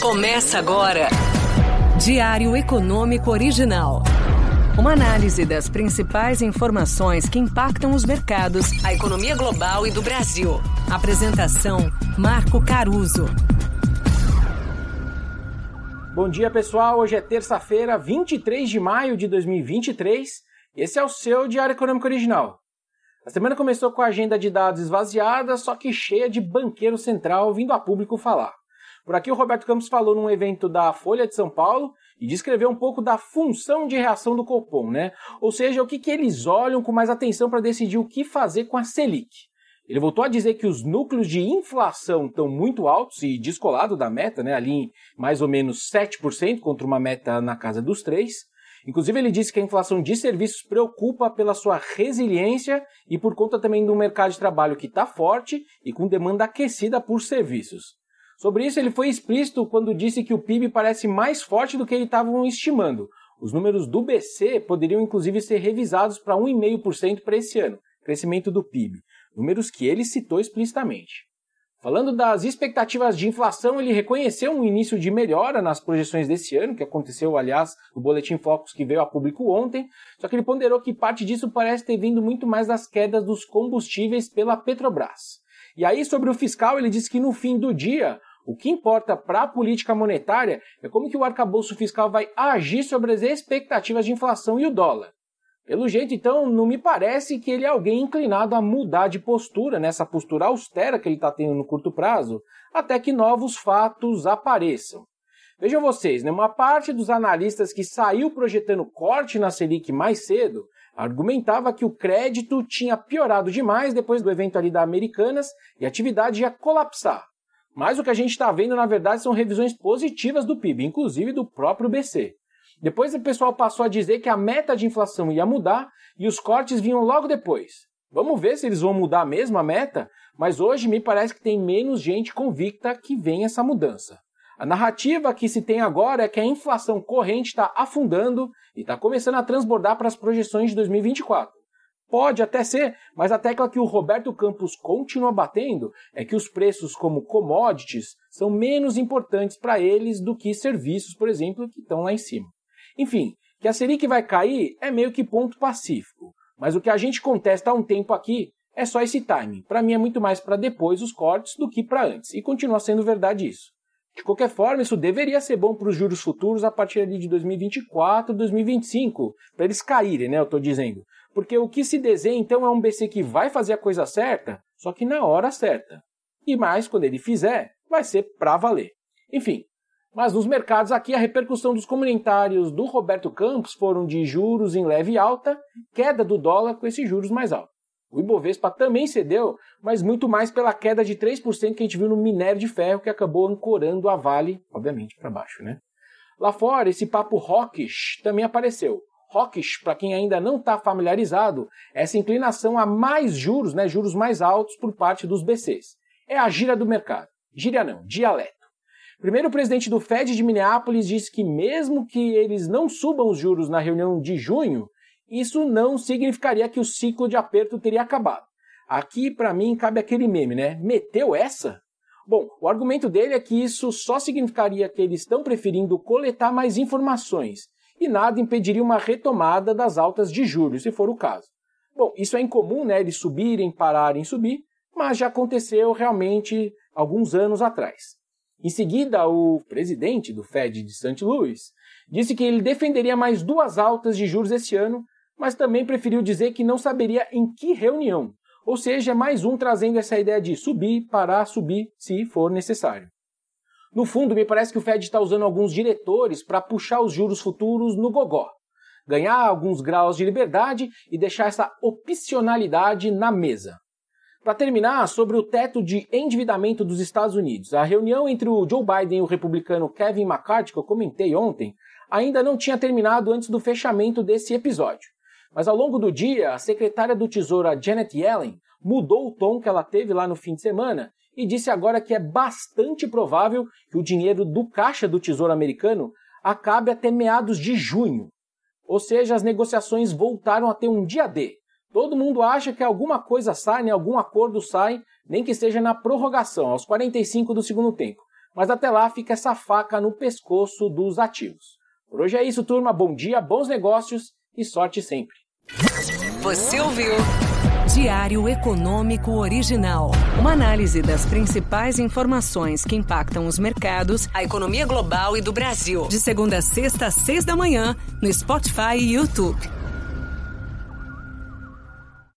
Começa agora. Diário Econômico Original. Uma análise das principais informações que impactam os mercados, a economia global e do Brasil. Apresentação: Marco Caruso. Bom dia, pessoal. Hoje é terça-feira, 23 de maio de 2023. Esse é o seu Diário Econômico Original. A semana começou com a agenda de dados esvaziada, só que cheia de banqueiro central vindo a público falar. Por aqui o Roberto Campos falou num evento da Folha de São Paulo e descreveu um pouco da função de reação do Copom, né? Ou seja, o que, que eles olham com mais atenção para decidir o que fazer com a Selic. Ele voltou a dizer que os núcleos de inflação estão muito altos e descolado da meta, né? Ali em mais ou menos 7% contra uma meta na casa dos 3%. Inclusive, ele disse que a inflação de serviços preocupa pela sua resiliência e por conta também do mercado de trabalho que está forte e com demanda aquecida por serviços. Sobre isso, ele foi explícito quando disse que o PIB parece mais forte do que eles estavam estimando. Os números do BC poderiam inclusive ser revisados para 1,5% para esse ano, crescimento do PIB, números que ele citou explicitamente. Falando das expectativas de inflação, ele reconheceu um início de melhora nas projeções desse ano, que aconteceu, aliás, no Boletim Focus que veio a público ontem, só que ele ponderou que parte disso parece ter vindo muito mais das quedas dos combustíveis pela Petrobras. E aí, sobre o fiscal, ele disse que no fim do dia, o que importa para a política monetária é como que o arcabouço fiscal vai agir sobre as expectativas de inflação e o dólar. Pelo jeito, então, não me parece que ele é alguém inclinado a mudar de postura, nessa postura austera que ele está tendo no curto prazo, até que novos fatos apareçam. Vejam vocês, né, uma parte dos analistas que saiu projetando corte na Selic mais cedo argumentava que o crédito tinha piorado demais depois do evento ali da Americanas e a atividade ia colapsar. Mas o que a gente está vendo, na verdade, são revisões positivas do PIB, inclusive do próprio BC. Depois o pessoal passou a dizer que a meta de inflação ia mudar e os cortes vinham logo depois. Vamos ver se eles vão mudar mesmo a meta, mas hoje me parece que tem menos gente convicta que vem essa mudança. A narrativa que se tem agora é que a inflação corrente está afundando e está começando a transbordar para as projeções de 2024. Pode até ser, mas a tecla que o Roberto Campos continua batendo é que os preços como commodities são menos importantes para eles do que serviços, por exemplo, que estão lá em cima. Enfim, que a Selic vai cair é meio que ponto pacífico, mas o que a gente contesta há um tempo aqui é só esse timing. Para mim é muito mais para depois os cortes do que para antes, e continua sendo verdade isso. De qualquer forma, isso deveria ser bom para os juros futuros a partir de 2024, 2025, para eles caírem, né? Eu estou dizendo. Porque o que se desenha então é um BC que vai fazer a coisa certa, só que na hora certa. E mais, quando ele fizer, vai ser para valer. Enfim, mas nos mercados aqui a repercussão dos comentários do Roberto Campos foram de juros em leve alta, queda do dólar com esses juros mais altos. O Ibovespa também cedeu, mas muito mais pela queda de 3% que a gente viu no minério de ferro que acabou ancorando a Vale, obviamente, para baixo, né? Lá fora, esse papo rockish também apareceu. Rockish, para quem ainda não está familiarizado, essa inclinação a mais juros, né, juros mais altos por parte dos BCs. É a gira do mercado. Gira não, dialeto. Primeiro, o presidente do Fed de Minneapolis disse que mesmo que eles não subam os juros na reunião de junho, isso não significaria que o ciclo de aperto teria acabado. Aqui, para mim, cabe aquele meme, né? Meteu essa? Bom, o argumento dele é que isso só significaria que eles estão preferindo coletar mais informações e nada impediria uma retomada das altas de juros, se for o caso. Bom, isso é incomum, né, eles subirem, pararem, subir, mas já aconteceu realmente alguns anos atrás. Em seguida, o presidente do Fed de St. Louis disse que ele defenderia mais duas altas de juros esse ano, mas também preferiu dizer que não saberia em que reunião. Ou seja, mais um trazendo essa ideia de subir, parar, subir, se for necessário. No fundo, me parece que o Fed está usando alguns diretores para puxar os juros futuros no gogó, ganhar alguns graus de liberdade e deixar essa opcionalidade na mesa. Para terminar, sobre o teto de endividamento dos Estados Unidos, a reunião entre o Joe Biden e o republicano Kevin McCarthy, que eu comentei ontem, ainda não tinha terminado antes do fechamento desse episódio. Mas ao longo do dia, a secretária do Tesouro, Janet Yellen, mudou o tom que ela teve lá no fim de semana e disse agora que é bastante provável que o dinheiro do caixa do Tesouro Americano acabe até meados de junho. Ou seja, as negociações voltaram a ter um dia D. Todo mundo acha que alguma coisa sai, né? algum acordo sai, nem que seja na prorrogação, aos 45 do segundo tempo. Mas até lá fica essa faca no pescoço dos ativos. Por hoje é isso, turma. Bom dia, bons negócios e sorte sempre. Você ouviu? Diário Econômico Original. Uma análise das principais informações que impactam os mercados, a economia global e do Brasil. De segunda a sexta, às seis da manhã, no Spotify e YouTube.